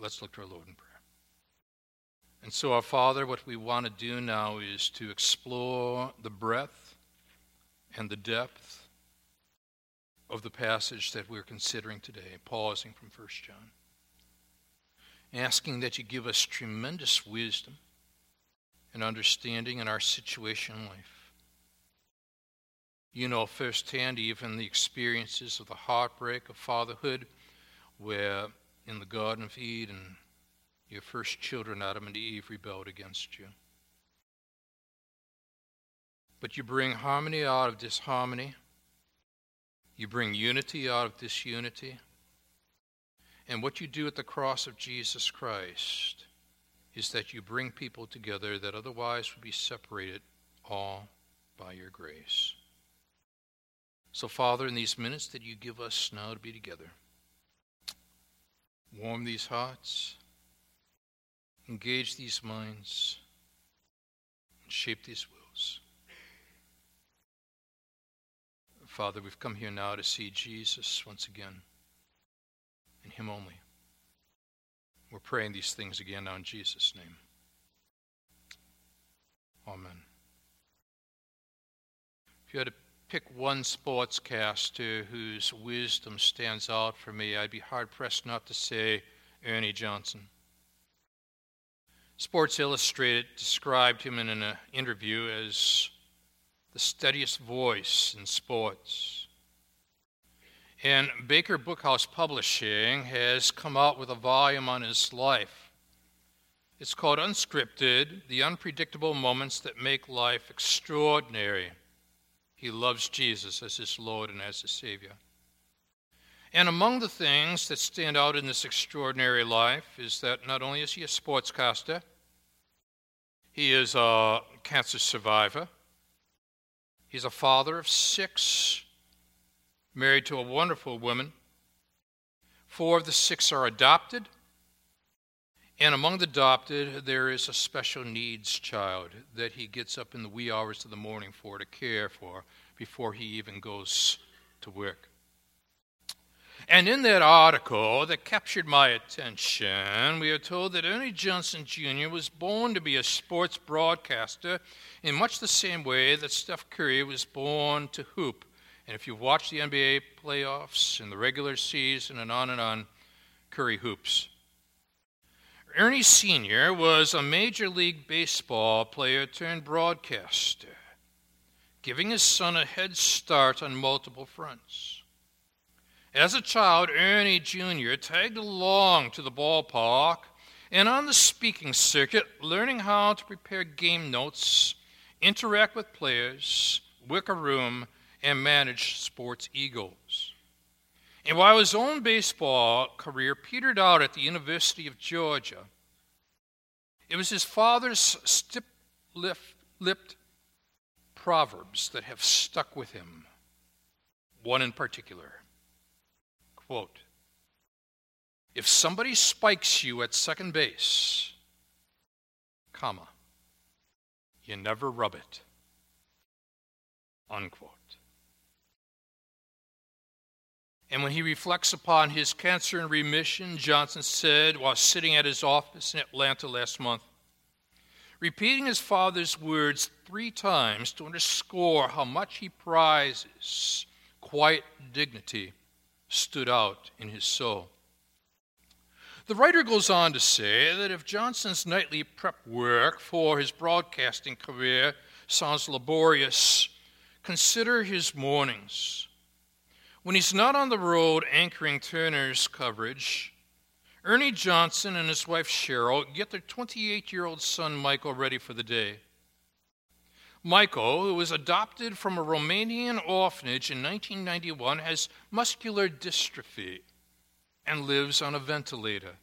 Let's look to our Lord in prayer. And so, our Father, what we want to do now is to explore the breadth and the depth of the passage that we're considering today, pausing from 1 John. Asking that you give us tremendous wisdom and understanding in our situation in life. You know firsthand even the experiences of the heartbreak of fatherhood, where in the Garden of Eden, your first children, Adam and Eve, rebelled against you. But you bring harmony out of disharmony. You bring unity out of disunity. And what you do at the cross of Jesus Christ is that you bring people together that otherwise would be separated all by your grace. So, Father, in these minutes that you give us now to be together, warm these hearts, engage these minds, and shape these wills. Father, we've come here now to see Jesus once again, and Him only. We're praying these things again now in Jesus' name. Amen. If you had to pick one sportscaster whose wisdom stands out for me, I'd be hard pressed not to say Ernie Johnson. Sports Illustrated described him in an uh, interview as the steadiest voice in sports. And Baker Bookhouse Publishing has come out with a volume on his life. It's called Unscripted The Unpredictable Moments That Make Life Extraordinary. He loves Jesus as his Lord and as his Savior. And among the things that stand out in this extraordinary life is that not only is he a sportscaster, he is a cancer survivor, He's a father of six, married to a wonderful woman. Four of the six are adopted. And among the adopted, there is a special needs child that he gets up in the wee hours of the morning for to care for before he even goes to work. And in that article that captured my attention, we are told that Ernie Johnson Jr. was born to be a sports broadcaster in much the same way that Steph Curry was born to hoop. And if you've watched the NBA playoffs and the regular season and on and on, Curry hoops. Ernie Sr. was a Major League Baseball player turned broadcaster, giving his son a head start on multiple fronts. As a child, Ernie Jr. tagged along to the ballpark and on the speaking circuit, learning how to prepare game notes, interact with players, work a room, and manage sports egos. And while his own baseball career petered out at the University of Georgia, it was his father's stiff lipped proverbs that have stuck with him, one in particular. Quote If somebody spikes you at second base, comma, you never rub it. Unquote. And when he reflects upon his cancer and remission, Johnson said while sitting at his office in Atlanta last month, repeating his father's words three times to underscore how much he prizes quiet dignity stood out in his soul. The writer goes on to say that if Johnson's nightly prep work for his broadcasting career sounds laborious, consider his mornings. When he's not on the road anchoring Turner's coverage, Ernie Johnson and his wife Cheryl get their 28 year old son Michael ready for the day. Michael, who was adopted from a Romanian orphanage in 1991, has muscular dystrophy and lives on a ventilator.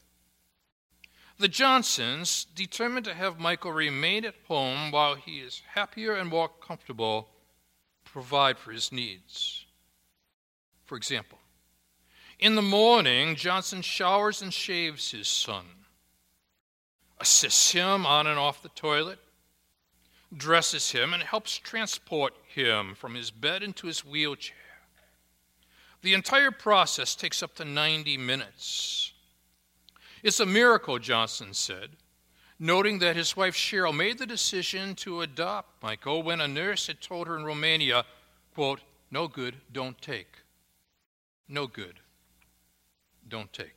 The Johnsons, determined to have Michael remain at home while he is happier and more comfortable, provide for his needs. For example, in the morning, Johnson showers and shaves his son, assists him on and off the toilet, dresses him, and helps transport him from his bed into his wheelchair. The entire process takes up to 90 minutes. It's a miracle, Johnson said, noting that his wife Cheryl made the decision to adopt Michael when a nurse had told her in Romania, quote, no good, don't take. No good, don't take.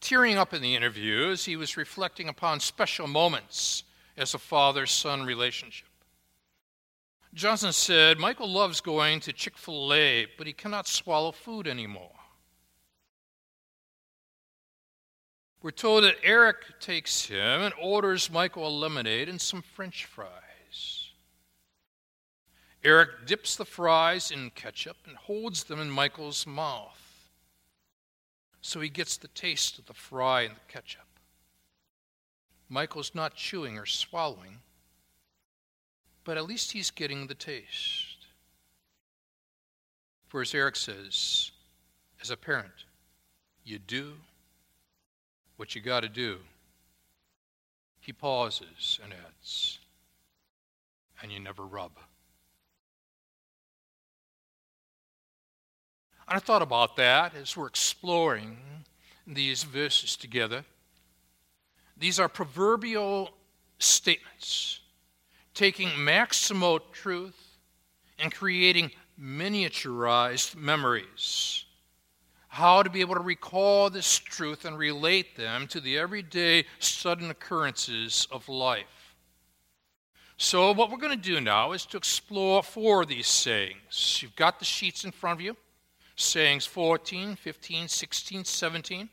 Tearing up in the interviews, he was reflecting upon special moments as a father son relationship. Johnson said, Michael loves going to Chick fil A, but he cannot swallow food anymore. We're told that Eric takes him and orders Michael a lemonade and some french fries. Eric dips the fries in ketchup and holds them in Michael's mouth so he gets the taste of the fry and the ketchup. Michael's not chewing or swallowing, but at least he's getting the taste. For as Eric says, as a parent, you do what you got to do. He pauses and adds, and you never rub. And I thought about that as we're exploring these verses together. These are proverbial statements taking maximo truth and creating miniaturized memories how to be able to recall this truth and relate them to the everyday sudden occurrences of life. So, what we're going to do now is to explore four of these sayings. You've got the sheets in front of you sayings 14, 15, 16, 17.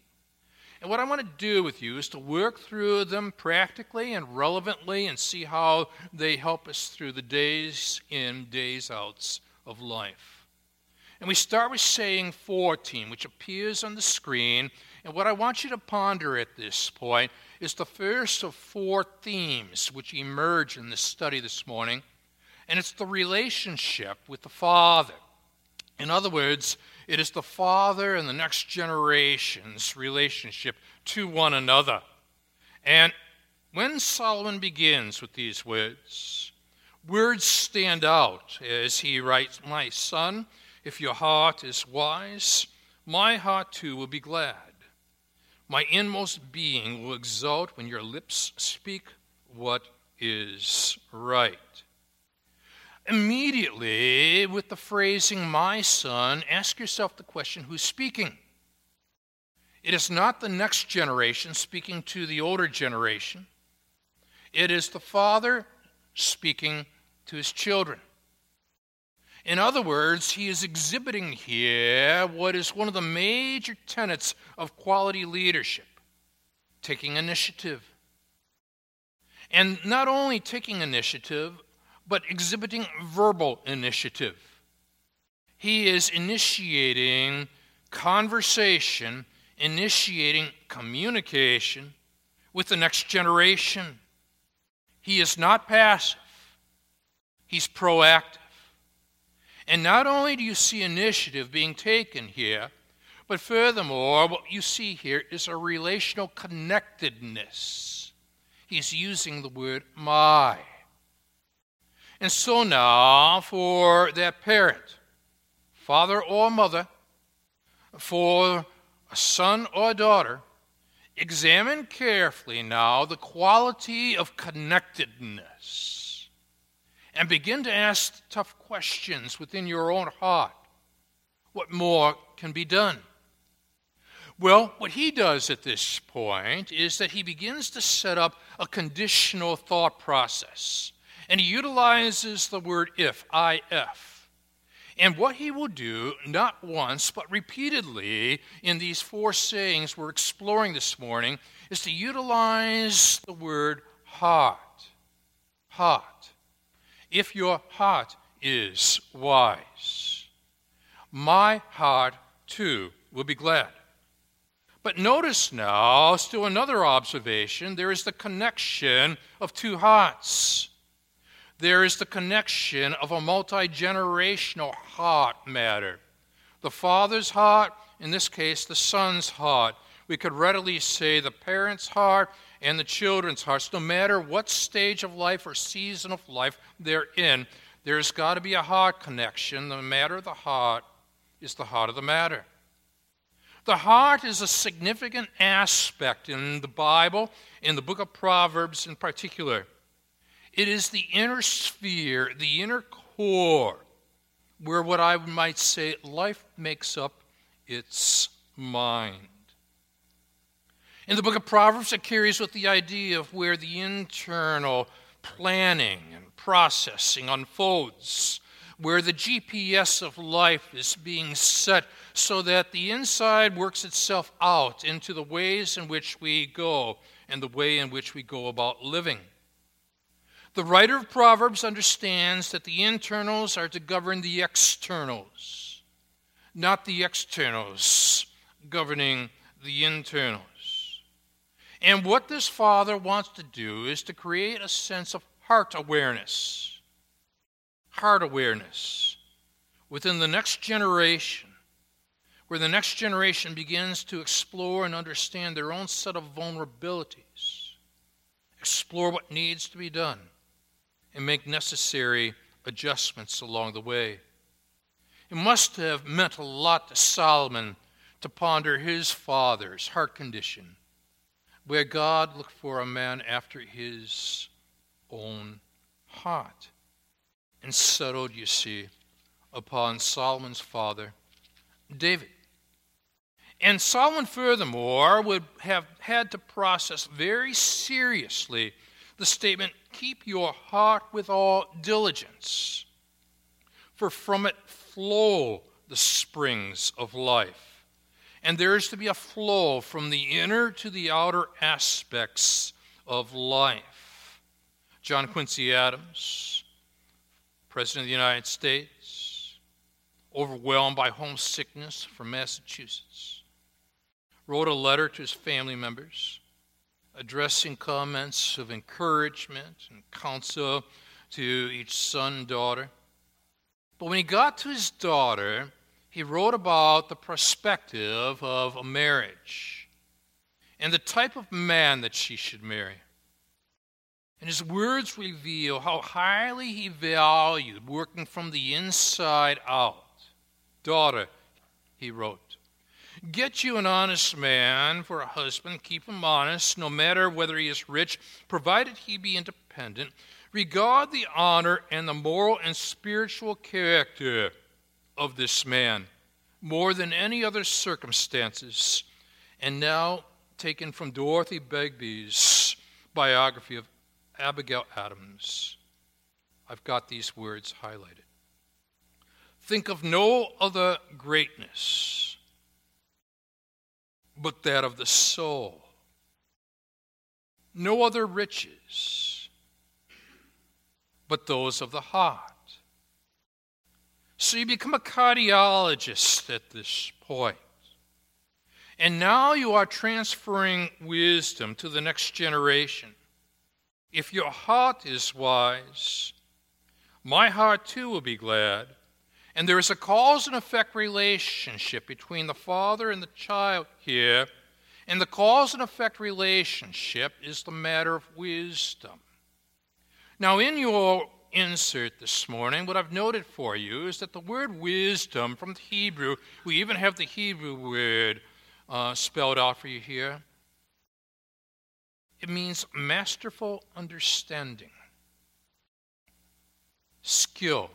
And what I want to do with you is to work through them practically and relevantly and see how they help us through the days in, days outs of life. And we start with saying 14, which appears on the screen. And what I want you to ponder at this point is the first of four themes which emerge in this study this morning. And it's the relationship with the Father. In other words, it is the Father and the next generation's relationship to one another. And when Solomon begins with these words, words stand out as he writes, My son, if your heart is wise, my heart too will be glad. My inmost being will exult when your lips speak what is right. Immediately, with the phrasing, my son, ask yourself the question who's speaking? It is not the next generation speaking to the older generation, it is the father speaking to his children. In other words, he is exhibiting here what is one of the major tenets of quality leadership taking initiative. And not only taking initiative, but exhibiting verbal initiative. He is initiating conversation, initiating communication with the next generation. He is not passive, he's proactive. And not only do you see initiative being taken here, but furthermore, what you see here is a relational connectedness. He's using the word my. And so now, for that parent, father or mother, for a son or daughter, examine carefully now the quality of connectedness and begin to ask tough questions within your own heart. What more can be done? Well, what he does at this point is that he begins to set up a conditional thought process. And he utilizes the word if, if. And what he will do, not once, but repeatedly in these four sayings we're exploring this morning, is to utilize the word heart. Heart if your heart is wise. My heart too will be glad. But notice now, still another observation there is the connection of two hearts. There is the connection of a multi generational heart matter. The father's heart, in this case, the son's heart. We could readily say the parent's heart and the children's hearts, no matter what stage of life or season of life they're in, there's got to be a heart connection. The matter of the heart is the heart of the matter. The heart is a significant aspect in the Bible, in the book of Proverbs in particular. It is the inner sphere, the inner core, where what I might say life makes up its mind. In the book of Proverbs, it carries with the idea of where the internal planning and processing unfolds, where the GPS of life is being set so that the inside works itself out into the ways in which we go and the way in which we go about living. The writer of Proverbs understands that the internals are to govern the externals, not the externals governing the internals. And what this father wants to do is to create a sense of heart awareness. Heart awareness within the next generation, where the next generation begins to explore and understand their own set of vulnerabilities, explore what needs to be done and make necessary adjustments along the way. It must have meant a lot to Solomon to ponder his father's heart condition, where God looked for a man after his own heart and settled, you see, upon Solomon's father, David. And Solomon, furthermore, would have had to process very seriously the statement, Keep your heart with all diligence, for from it flow the springs of life. And there is to be a flow from the inner to the outer aspects of life. John Quincy Adams, President of the United States, overwhelmed by homesickness from Massachusetts, wrote a letter to his family members addressing comments of encouragement and counsel to each son and daughter. But when he got to his daughter, he wrote about the perspective of a marriage and the type of man that she should marry. And his words reveal how highly he valued working from the inside out. Daughter, he wrote, Get you an honest man for a husband. Keep him honest, no matter whether he is rich, provided he be independent. Regard the honor and the moral and spiritual character of this man more than any other circumstances. And now, taken from Dorothy Begbie's biography of Abigail Adams, I've got these words highlighted. Think of no other greatness but that of the soul. No other riches but those of the heart. So you become a cardiologist at this point. And now you are transferring wisdom to the next generation. If your heart is wise, my heart too will be glad. And there is a cause and effect relationship between the father and the child here. And the cause and effect relationship is the matter of wisdom. Now, in your insert this morning, what I've noted for you is that the word wisdom from the Hebrew, we even have the Hebrew word uh, spelled out for you here. It means masterful understanding, skill,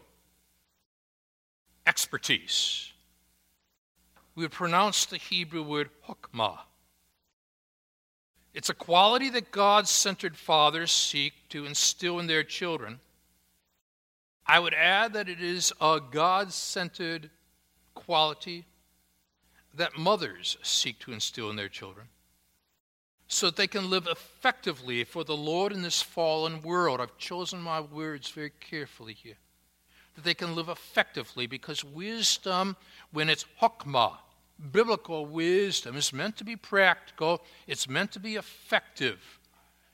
expertise. We would pronounce the Hebrew word hokmah. It's a quality that God centered fathers seek to instill in their children. I would add that it is a God centered quality that mothers seek to instill in their children so that they can live effectively for the Lord in this fallen world. I've chosen my words very carefully here that they can live effectively because wisdom, when it's hokmah, biblical wisdom, is meant to be practical, it's meant to be effective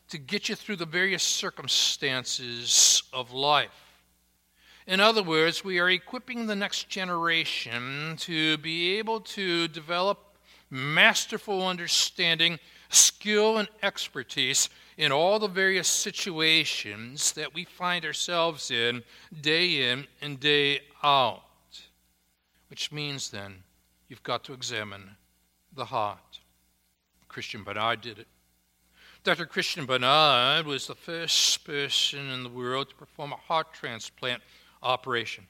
to get you through the various circumstances of life. In other words, we are equipping the next generation to be able to develop masterful understanding, skill, and expertise in all the various situations that we find ourselves in day in and day out. Which means then you've got to examine the heart. Christian Barnard did it. Dr. Christian Barnard was the first person in the world to perform a heart transplant operation.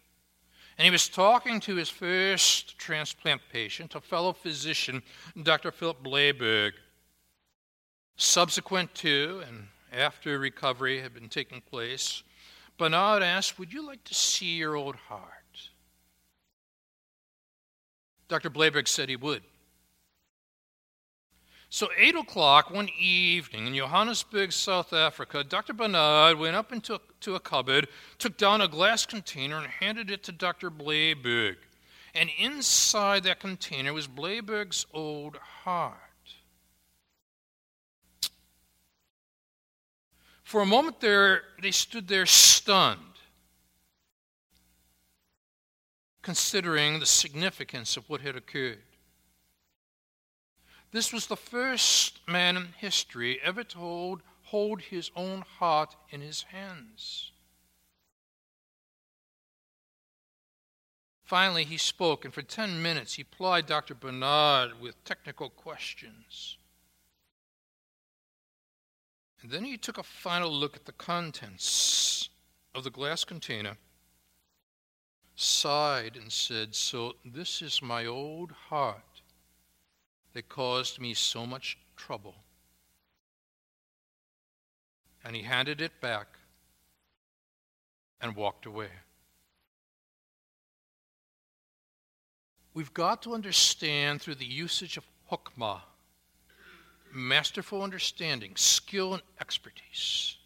And he was talking to his first transplant patient, a fellow physician, Dr. Philip Blaiberg. Subsequent to and after recovery had been taking place, Bernard asked, Would you like to see your old heart? Dr. Blaiberg said he would. So, 8 o'clock one evening in Johannesburg, South Africa, Dr. Bernard went up into to a cupboard, took down a glass container, and handed it to Dr. Blaiberg. And inside that container was Blaiberg's old heart. For a moment there, they stood there stunned, considering the significance of what had occurred. This was the first man in history ever to hold, his own heart in his hands. Finally, he spoke, and for 10 minutes he plied Dr. Barnard with technical questions. And then he took a final look at the contents of the glass container, sighed, and said, So this is my old heart that caused me so much trouble. And he handed it back and walked away. We've got to understand through the usage of hokmah, masterful understanding, skill, and expertise,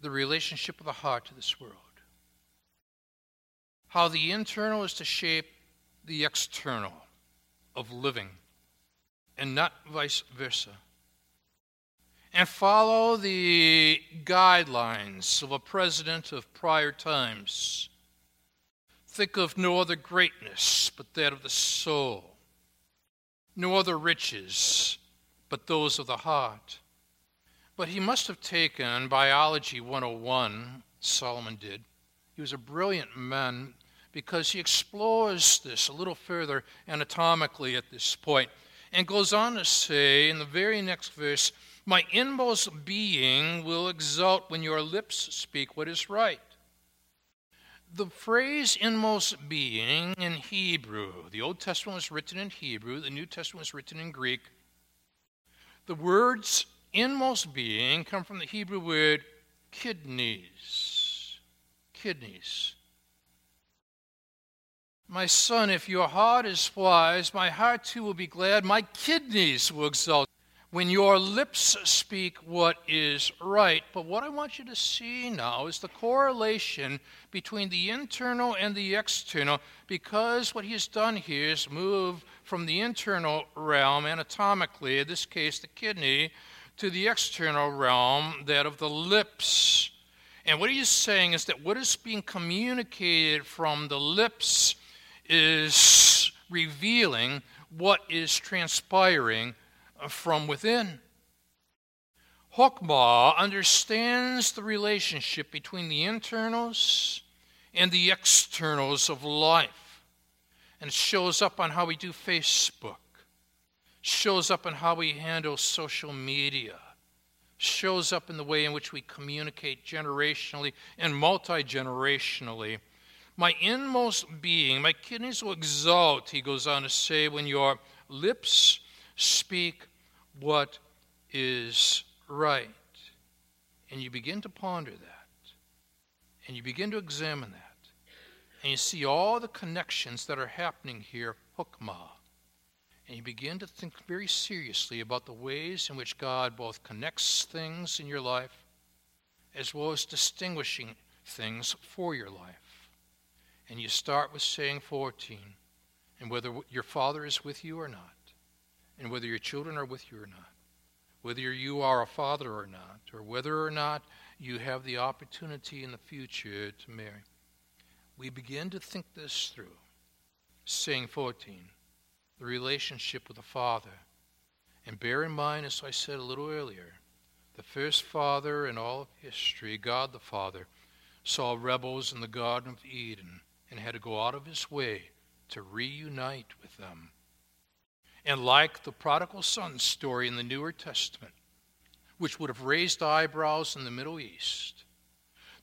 the relationship of the heart to this world. How the internal is to shape the external of living and not vice versa. And follow the guidelines of a president of prior times. Think of no other greatness but that of the soul, no other riches but those of the heart. But he must have taken Biology 101, Solomon did. He was a brilliant man because he explores this a little further anatomically at this point and goes on to say in the very next verse, My inmost being will exult when your lips speak what is right. The phrase inmost being in Hebrew, the Old Testament was written in Hebrew, the New Testament was written in Greek. The words inmost being come from the Hebrew word kidneys. Kidneys. My son, if your heart is wise, my heart too will be glad, my kidneys will exult when your lips speak what is right. But what I want you to see now is the correlation between the internal and the external, because what he has done here is move from the internal realm, anatomically, in this case the kidney, to the external realm, that of the lips. And what he's saying is that what is being communicated from the lips is revealing what is transpiring from within. Hokmah understands the relationship between the internals and the externals of life. And shows up on how we do Facebook, shows up on how we handle social media, shows up in the way in which we communicate generationally and multi generationally my inmost being, my kidneys will exult, he goes on to say, when your lips speak what is right. And you begin to ponder that. And you begin to examine that. And you see all the connections that are happening here, hokmah. And you begin to think very seriously about the ways in which God both connects things in your life as well as distinguishing things for your life. And you start with saying 14, and whether your father is with you or not, and whether your children are with you or not, whether you are a father or not, or whether or not you have the opportunity in the future to marry. We begin to think this through. Saying 14, the relationship with the father. And bear in mind, as I said a little earlier, the first father in all of history, God the Father, saw rebels in the Garden of Eden and had to go out of his way to reunite with them. And like the prodigal son story in the Newer Testament, which would have raised eyebrows in the Middle East,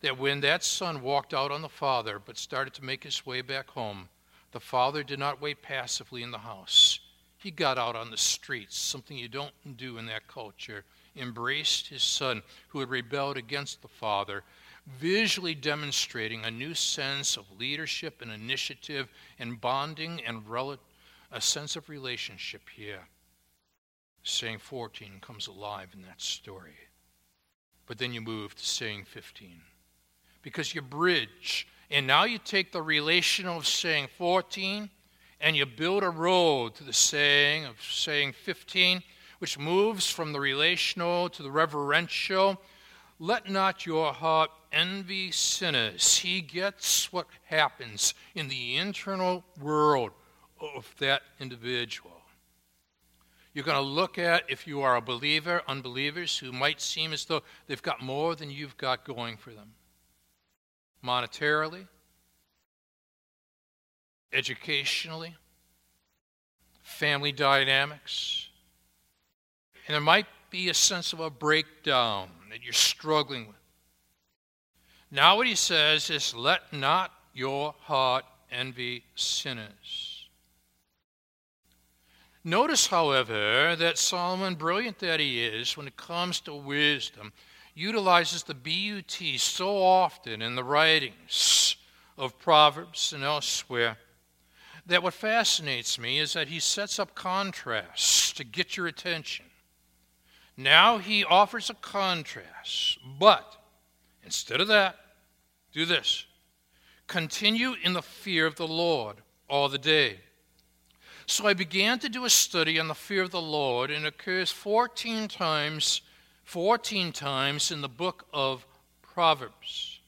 that when that son walked out on the father but started to make his way back home, the father did not wait passively in the house. He got out on the streets, something you don't do in that culture, embraced his son who had rebelled against the father, visually demonstrating a new sense of leadership and initiative and bonding and rel- a sense of relationship here. Saying 14 comes alive in that story. But then you move to saying 15 because you bridge. And now you take the relational of saying 14 and you build a road to the saying of saying 15, which moves from the relational to the reverential. Let not your heart envy sinners. He gets what happens in the internal world of that individual. You're going to look at, if you are a believer, unbelievers who might seem as though they've got more than you've got going for them monetarily, educationally, family dynamics. And there might be a sense of a breakdown that you're struggling with. Now, what he says is, let not your heart envy sinners. Notice, however, that Solomon, brilliant that he is when it comes to wisdom, utilizes the BUT so often in the writings of Proverbs and elsewhere that what fascinates me is that he sets up contrasts to get your attention. Now he offers a contrast, but instead of that, do this continue in the fear of the Lord all the day. So I began to do a study on the fear of the Lord, and it occurs 14 times, 14 times in the book of Proverbs.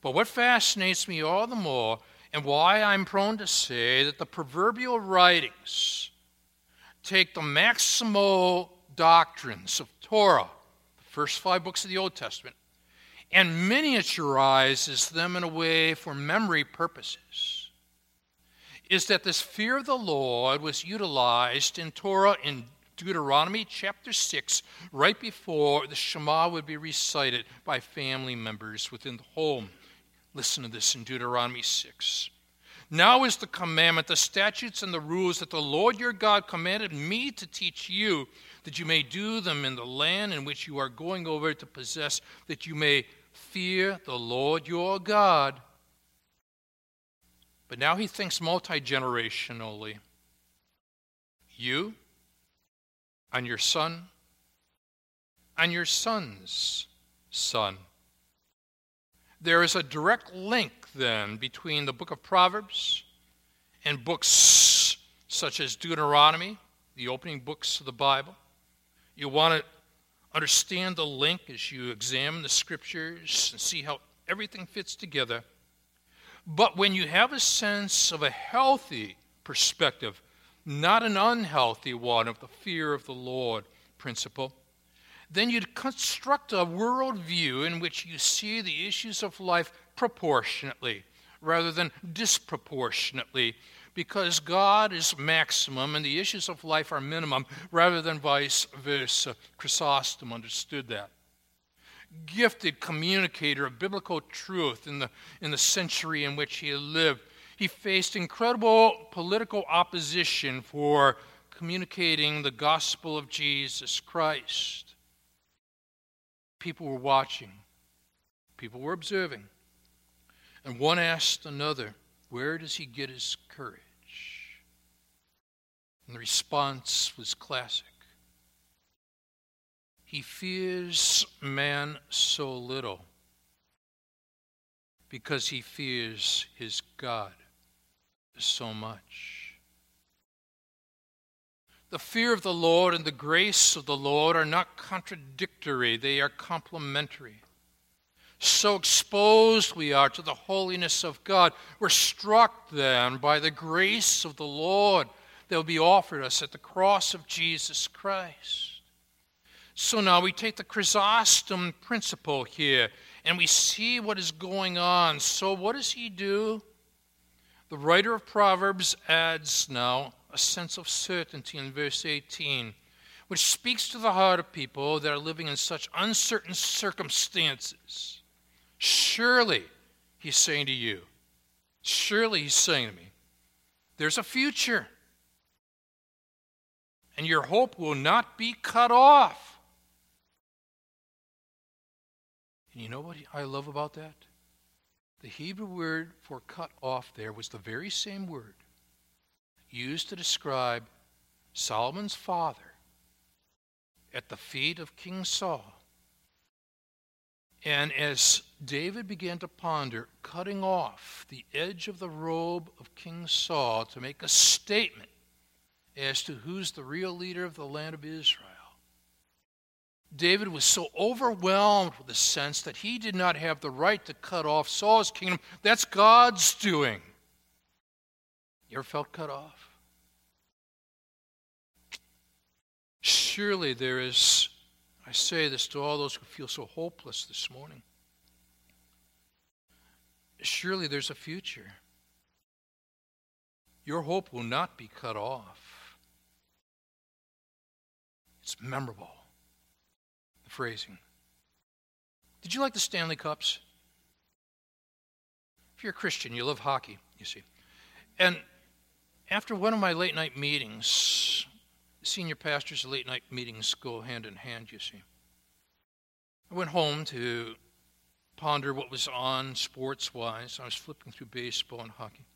But what fascinates me all the more and why I'm prone to say that the proverbial writings take the maximal doctrines of Torah, the first five books of the Old Testament, and miniaturizes them in a way for memory purposes, is that this fear of the Lord was utilized in Torah in Deuteronomy chapter 6, right before the Shema would be recited by family members within the home. Listen to this in Deuteronomy 6. Now is the commandment, the statutes, and the rules that the Lord your God commanded me to teach you, that you may do them in the land in which you are going over to possess, that you may fear the Lord your God. But now he thinks multi generationally. You and your son and your son's son. There is a direct link, then, between the book of Proverbs and books such as Deuteronomy, the opening books of the Bible. You want to understand the link as you examine the scriptures and see how everything fits together. But when you have a sense of a healthy perspective, not an unhealthy one of the fear of the Lord principle, then you'd construct a worldview in which you see the issues of life proportionately rather than disproportionately, because God is maximum and the issues of life are minimum rather than vice versa. Chrysostom understood that. Gifted communicator of biblical truth in the, in the century in which he lived, he faced incredible political opposition for communicating the gospel of Jesus Christ. People were watching, people were observing. And one asked another, Where does he get his courage? And the response was classic He fears man so little because he fears his God so much. The fear of the Lord and the grace of the Lord are not contradictory, they are complementary. So exposed we are to the holiness of God, we're struck then by the grace of the Lord that will be offered us at the cross of Jesus Christ. So now we take the Chrysostom principle here and we see what is going on. So, what does he do? The writer of Proverbs adds now a sense of certainty in verse 18, which speaks to the heart of people that are living in such uncertain circumstances. Surely, he's saying to you, surely he's saying to me, there's a future. And your hope will not be cut off. And you know what I love about that? The Hebrew word for cut off there was the very same word used to describe Solomon's father at the feet of King Saul. And as David began to ponder cutting off the edge of the robe of King Saul to make a statement as to who's the real leader of the land of Israel, David was so overwhelmed with the sense that he did not have the right to cut off Saul's kingdom. That's God's doing. You ever felt cut off? Surely there is, I say this to all those who feel so hopeless this morning. Surely there's a future. Your hope will not be cut off. It's memorable phrasing. Did you like the Stanley Cups? If you're a Christian, you love hockey, you see. And after one of my late night meetings, senior pastors' late night meetings go hand in hand, you see. I went home to ponder what was on sports wise. I was flipping through baseball and hockey.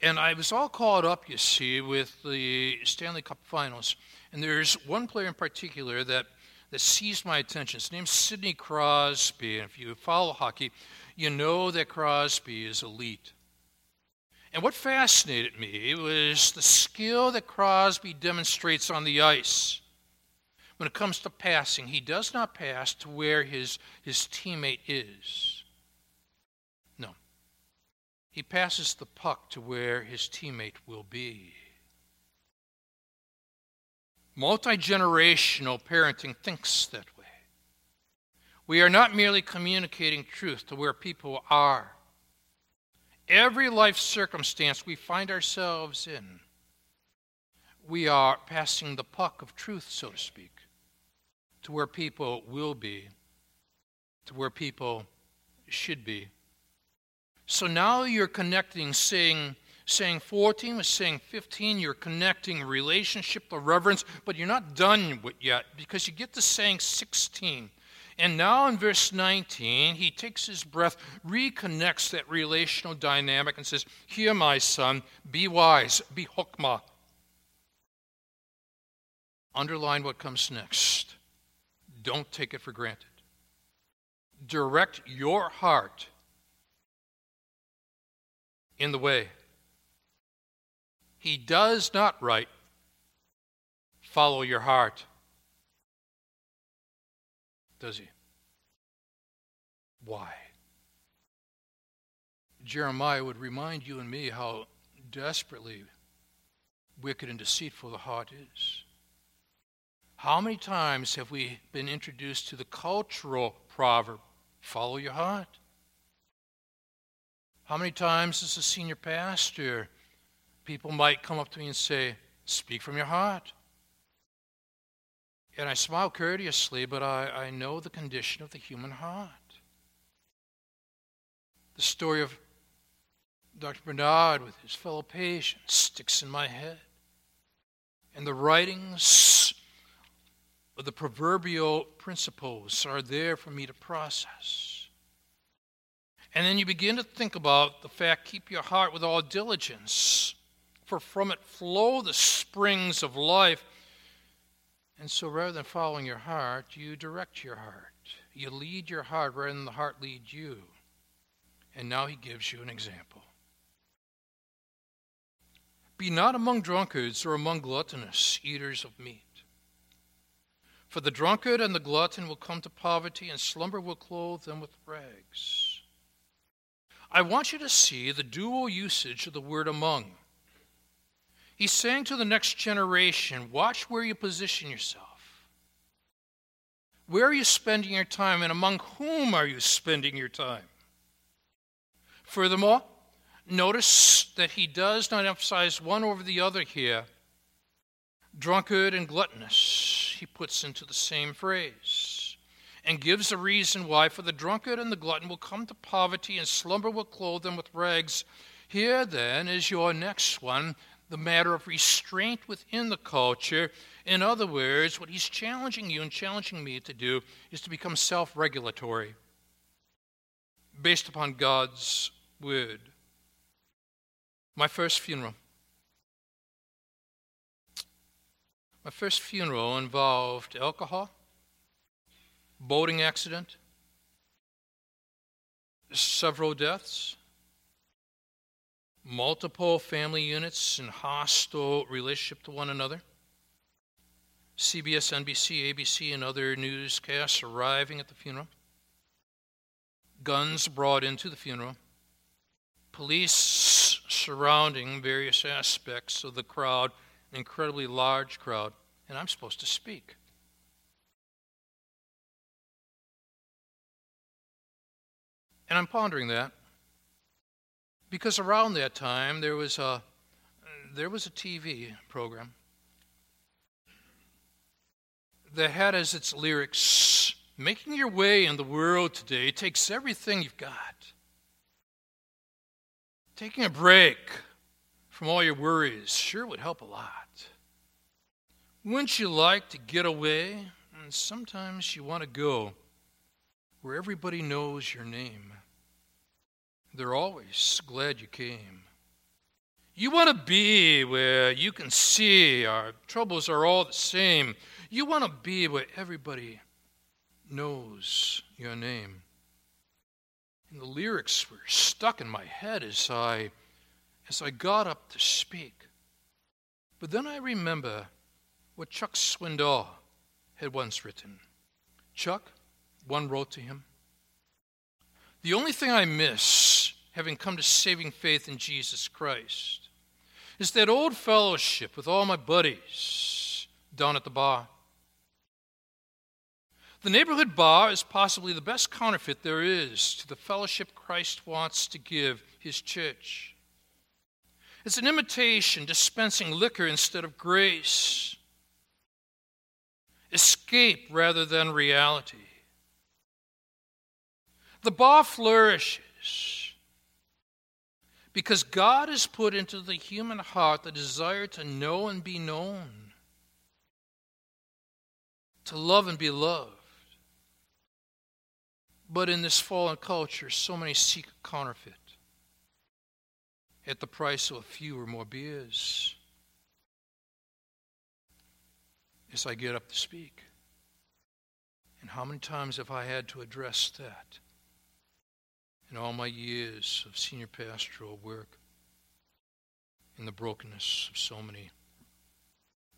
And I was all caught up, you see, with the Stanley Cup finals. And there's one player in particular that that seized my attention. His name's Sidney Crosby. And if you follow hockey, you know that Crosby is elite. And what fascinated me was the skill that Crosby demonstrates on the ice. When it comes to passing, he does not pass to where his, his teammate is. No. He passes the puck to where his teammate will be. Multi generational parenting thinks that way. We are not merely communicating truth to where people are. Every life circumstance we find ourselves in, we are passing the puck of truth, so to speak, to where people will be, to where people should be. So now you're connecting, saying, saying 14 with saying 15. You're connecting relationship to reverence, but you're not done yet because you get to saying 16. And now in verse 19, he takes his breath, reconnects that relational dynamic, and says, Here, my son, be wise, be hokmah. Underline what comes next. Don't take it for granted. Direct your heart in the way he does not write, follow your heart. Does he? Why? Jeremiah would remind you and me how desperately wicked and deceitful the heart is. How many times have we been introduced to the cultural proverb, follow your heart? How many times has a senior pastor people might come up to me and say, Speak from your heart. And I smile courteously, but I, I know the condition of the human heart. The story of Dr. Bernard with his fellow patients sticks in my head. And the writings of the proverbial principles are there for me to process. And then you begin to think about the fact keep your heart with all diligence for from it flow the springs of life. And so rather than following your heart, you direct your heart. You lead your heart rather than the heart lead you. And now he gives you an example. Be not among drunkards or among gluttonous eaters of meat. For the drunkard and the glutton will come to poverty, and slumber will clothe them with rags. I want you to see the dual usage of the word among. He's saying to the next generation watch where you position yourself. Where are you spending your time, and among whom are you spending your time? Furthermore, Notice that he does not emphasize one over the other here. Drunkard and gluttonous, he puts into the same phrase, and gives a reason why, for the drunkard and the glutton will come to poverty, and slumber will clothe them with rags. Here, then, is your next one the matter of restraint within the culture. In other words, what he's challenging you and challenging me to do is to become self regulatory based upon God's word. My first funeral. My first funeral involved alcohol, boating accident, several deaths, multiple family units in hostile relationship to one another. CBS, NBC, ABC, and other newscasts arriving at the funeral. Guns brought into the funeral. Police surrounding various aspects of the crowd, an incredibly large crowd, and I'm supposed to speak. And I'm pondering that. Because around that time there was a there was a TV program that had as its lyrics making your way in the world today takes everything you've got. Taking a break from all your worries sure would help a lot. Wouldn't you like to get away? And sometimes you want to go where everybody knows your name. They're always glad you came. You want to be where you can see our troubles are all the same. You want to be where everybody knows your name. And the lyrics were stuck in my head as I as I got up to speak. But then I remember what Chuck Swindoll had once written. Chuck, one wrote to him, the only thing I miss, having come to saving faith in Jesus Christ, is that old fellowship with all my buddies down at the bar. The neighborhood bar is possibly the best counterfeit there is to the fellowship Christ wants to give his church. It's an imitation dispensing liquor instead of grace, escape rather than reality. The bar flourishes because God has put into the human heart the desire to know and be known, to love and be loved. But in this fallen culture, so many seek a counterfeit at the price of a few or more beers. As I get up to speak, and how many times have I had to address that? In all my years of senior pastoral work in the brokenness of so many,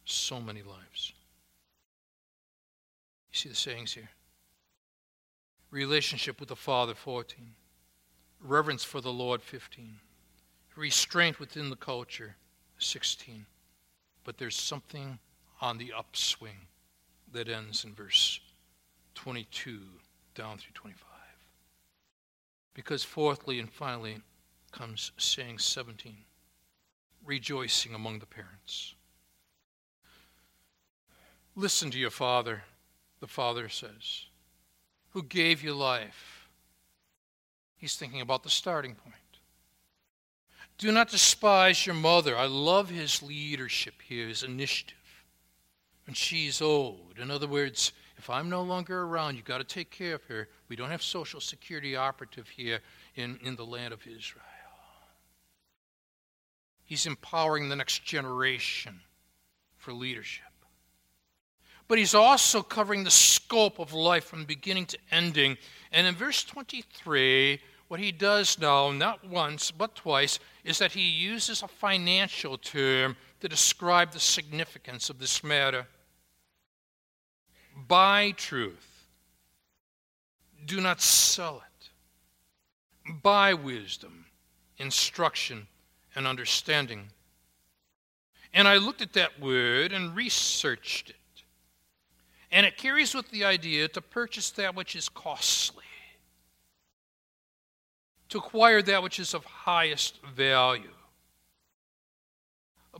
so many lives. You see the sayings here? Relationship with the Father, 14. Reverence for the Lord, 15. Restraint within the culture, 16. But there's something on the upswing that ends in verse 22 down through 25. Because, fourthly and finally, comes saying 17 rejoicing among the parents. Listen to your father, the father says, who gave you life. He's thinking about the starting point. Do not despise your mother. I love his leadership here, his initiative. When she's old. In other words, if I'm no longer around, you've got to take care of her. We don't have Social Security operative here in, in the land of Israel. He's empowering the next generation for leadership. But he's also covering the scope of life from beginning to ending. And in verse 23, what he does now, not once, but twice, is that he uses a financial term to describe the significance of this matter. Buy truth. Do not sell it. Buy wisdom, instruction, and understanding. And I looked at that word and researched it. And it carries with the idea to purchase that which is costly. to acquire that which is of highest value.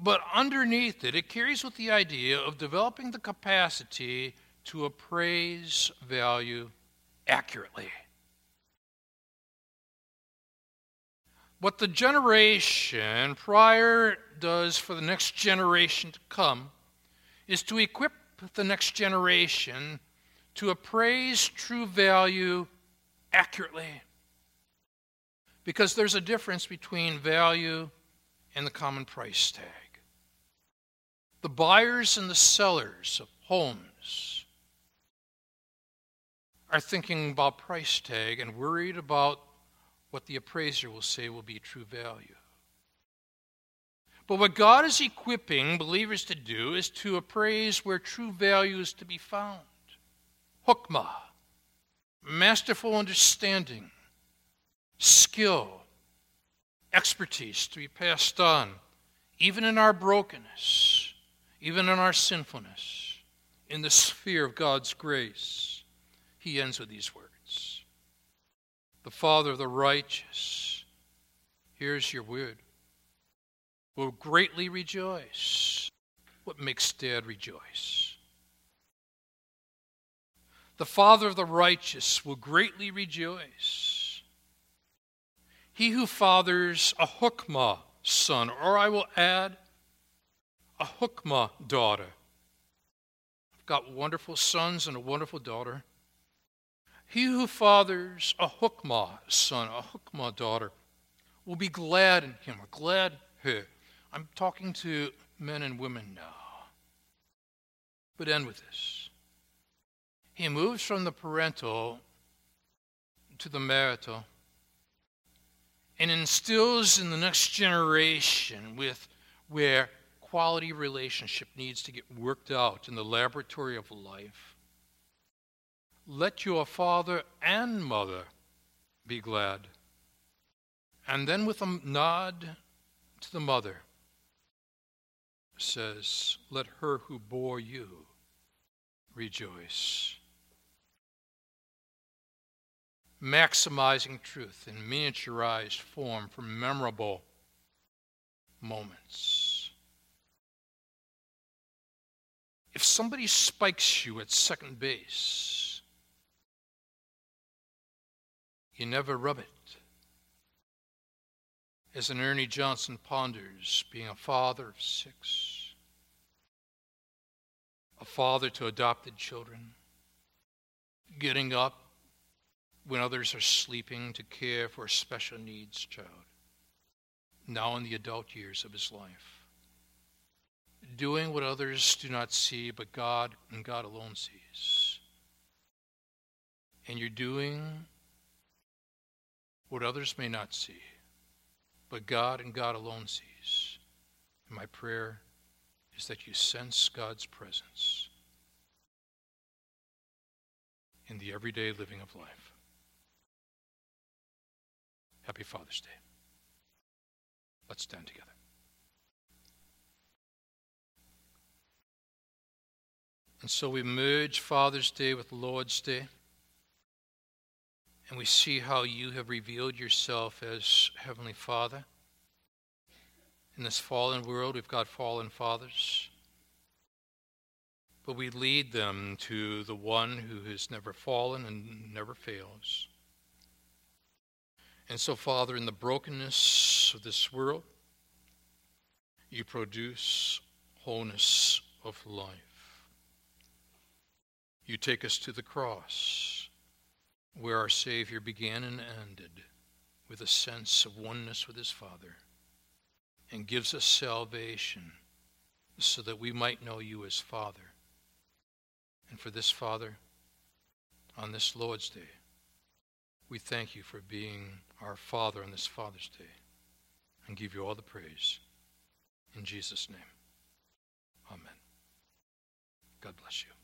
But underneath it, it carries with the idea of developing the capacity to appraise value accurately. What the generation prior does for the next generation to come is to equip the next generation to appraise true value accurately. Because there's a difference between value and the common price tag. The buyers and the sellers of homes are thinking about price tag and worried about what the appraiser will say will be true value. But what God is equipping believers to do is to appraise where true value is to be found. Hokmah, masterful understanding, skill, expertise to be passed on, even in our brokenness, even in our sinfulness, in the sphere of God's grace. He ends with these words The Father of the righteous, here's your word, will greatly rejoice. What makes dad rejoice? The Father of the righteous will greatly rejoice. He who fathers a hukmah son, or I will add, a hukmah daughter. I've got wonderful sons and a wonderful daughter. He who fathers a hukmah son, a hukmah daughter, will be glad in him, or glad her. I'm talking to men and women now. But end with this. He moves from the parental to the marital and instills in the next generation with where quality relationship needs to get worked out in the laboratory of life. Let your father and mother be glad. And then with a nod to the mother, says, Let her who bore you rejoice. Maximizing truth in miniaturized form for memorable moments. If somebody spikes you at second base, you never rub it as an Ernie Johnson ponders, being a father of six, a father to adopted children, getting up when others are sleeping to care for a special needs child, now in the adult years of his life, doing what others do not see, but God and God alone sees. And you're doing what others may not see but God and God alone sees. And my prayer is that you sense God's presence in the everyday living of life. Happy Father's Day. Let's stand together. And so we merge Father's Day with Lord's Day and we see how you have revealed yourself as Heavenly Father. In this fallen world, we've got fallen fathers. But we lead them to the one who has never fallen and never fails. And so, Father, in the brokenness of this world, you produce wholeness of life. You take us to the cross where our Savior began and ended with a sense of oneness with his Father and gives us salvation so that we might know you as Father. And for this, Father, on this Lord's Day, we thank you for being our Father on this Father's Day and give you all the praise. In Jesus' name, amen. God bless you.